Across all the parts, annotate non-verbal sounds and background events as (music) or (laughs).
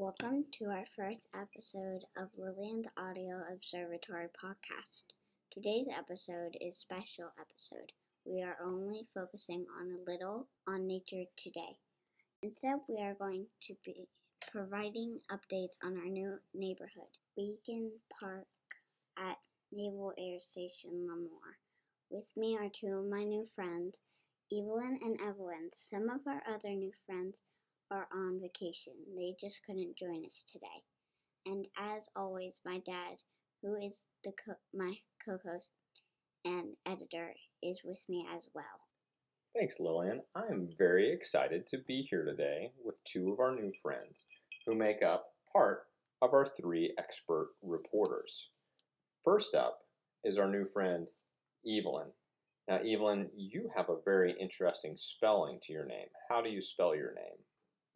Welcome to our first episode of Lillian's Audio Observatory podcast. Today's episode is special episode. We are only focusing on a little on nature today. Instead, we are going to be providing updates on our new neighborhood, Beacon Park at Naval Air Station Lemoore. With me are two of my new friends, Evelyn and Evelyn. Some of our other new friends are on vacation. They just couldn't join us today. And as always, my dad, who is the co- my co-host and editor, is with me as well. Thanks, Lillian. I am very excited to be here today with two of our new friends who make up part of our three expert reporters. First up is our new friend, Evelyn. Now, Evelyn, you have a very interesting spelling to your name. How do you spell your name?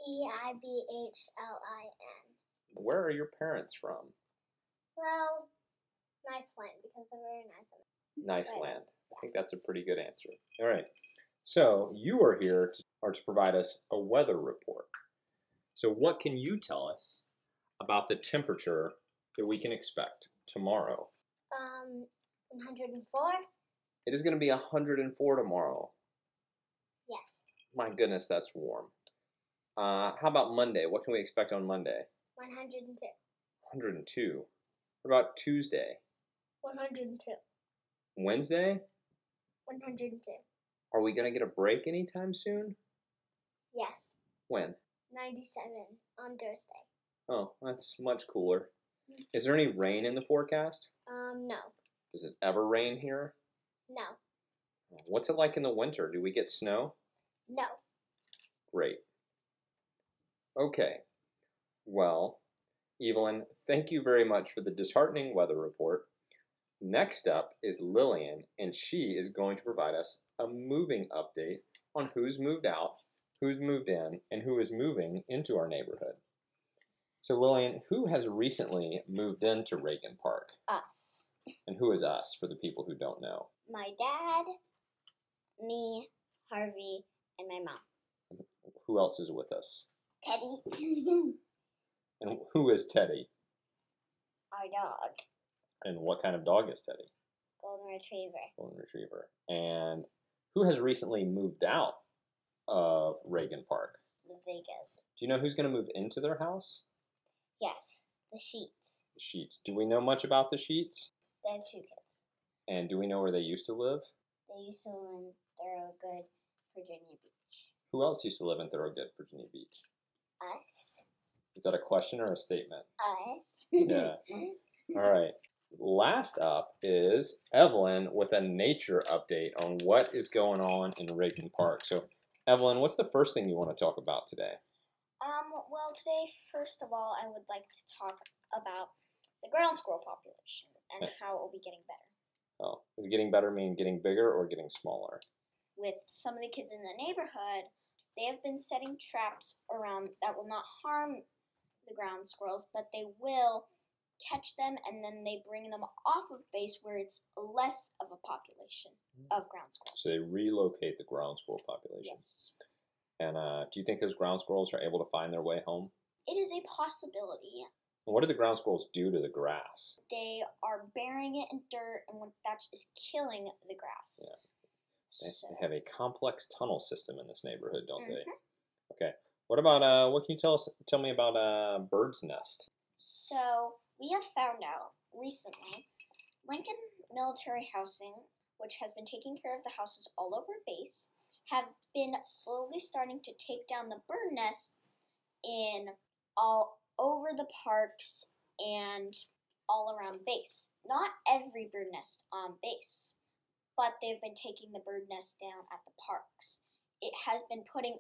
E I B H L I N. Where are your parents from? Well, nice land because they're very nice. Nice Right. land. I think that's a pretty good answer. All right. So you are here to, are to provide us a weather report. So what can you tell us about the temperature that we can expect tomorrow? Um, 104? It is going to be 104 tomorrow. Yes. My goodness, that's warm. Uh, how about Monday? What can we expect on Monday? 102. 102. What about Tuesday? 102. Wednesday? 102. Are we going to get a break anytime soon? Yes. When? 97 on Thursday. Oh, that's much cooler. Is there any rain in the forecast? Um, no. Does it ever rain here? No. What's it like in the winter? Do we get snow? No. Great. Okay. Well, Evelyn, thank you very much for the disheartening weather report. Next up is Lillian, and she is going to provide us a moving update on who's moved out, who's moved in, and who is moving into our neighborhood. So, Lillian, who has recently moved into Reagan Park? Us. And who is us for the people who don't know? My dad, me, Harvey, and my mom. Who else is with us? Teddy. (laughs) And who is Teddy? our dog. And what kind of dog is Teddy? Golden Retriever. Golden Retriever. And who has recently moved out of Reagan Park? The Vegas. Do you know who's going to move into their house? Yes. The Sheets. The Sheets. Do we know much about the Sheets? They have two kids. And do we know where they used to live? They used to live in Thoroughgood, Virginia Beach. Who else used to live in Thoroughgood, Virginia Beach? Us. Is that a question or a statement? Us. Yeah. (laughs) All right. Last up is Evelyn with a nature update on what is going on in Reagan Park. So, Evelyn, what's the first thing you want to talk about today? Um, well, today, first of all, I would like to talk about the ground squirrel population and how it will be getting better. Oh, is getting better mean getting bigger or getting smaller? With some of the kids in the neighborhood, they have been setting traps around that will not harm the ground squirrels, but they will catch them and then they bring them off of base where it's less of a population of ground squirrels. So they relocate the ground squirrel population. yes. And uh, do you think those ground squirrels are able to find their way home? It is a possibility. What do the ground squirrels do to the grass? They are burying it in dirt, and what that's is killing the grass. Yeah. They they have a complex tunnel system in this neighborhood, don't they? Mhm. Okay. What about uh? What can you tell us? Tell me about uh, bird's nest. so we have found out recently Lincoln Military Housing, which has been taking care of the houses all over base, have been slowly starting to take down the bird nests in all over the parks and all around base. Not every bird nest on base, but they've been taking the bird nest down at the parks. It has been putting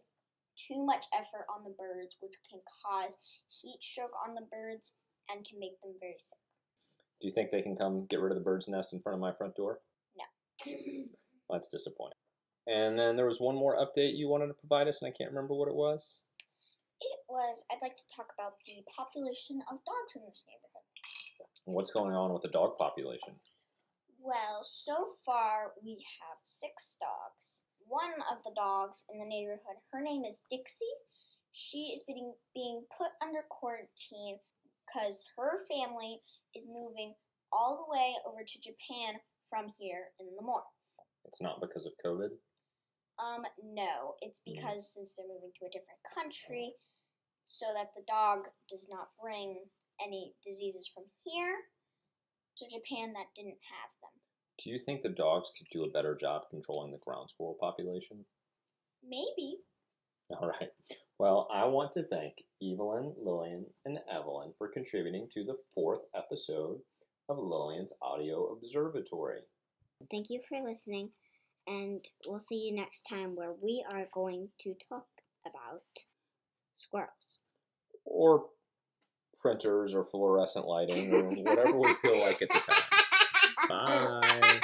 too much effort on the birds, which can cause heat stroke on the birds and can make them very sick. Do you think they can come get rid of the bird's nest in front of my front door? No. Well, (clears throat) that's disappointing. And then there was one more update you wanted to provide us, and I can't remember what it was. It was, I'd like to talk about the population of dogs in this neighborhood. What's going on with the dog population? Well, so far we have six dogs. One of the dogs in the neighborhood, her name is Dixie, she is being being put under quarantine because her family is moving all the way over to Japan from here in the morning. It's not because of COVID. Um, no, it's Mm. because since they're moving to a different country, so that the dog does not bring any diseases from here to Japan that didn't have them. Do you think the dogs could do a better job controlling the ground squirrel population? Maybe. All right. Well, I want to thank Evelyn, Lillian, and Evelyn for contributing to the fourth episode of Lillian's Audio Observatory. Thank you for listening, and we'll see you next time where we are going to talk about squirrels. Or printers or fluorescent lighting or (laughs) whatever we feel like at the time. Bye.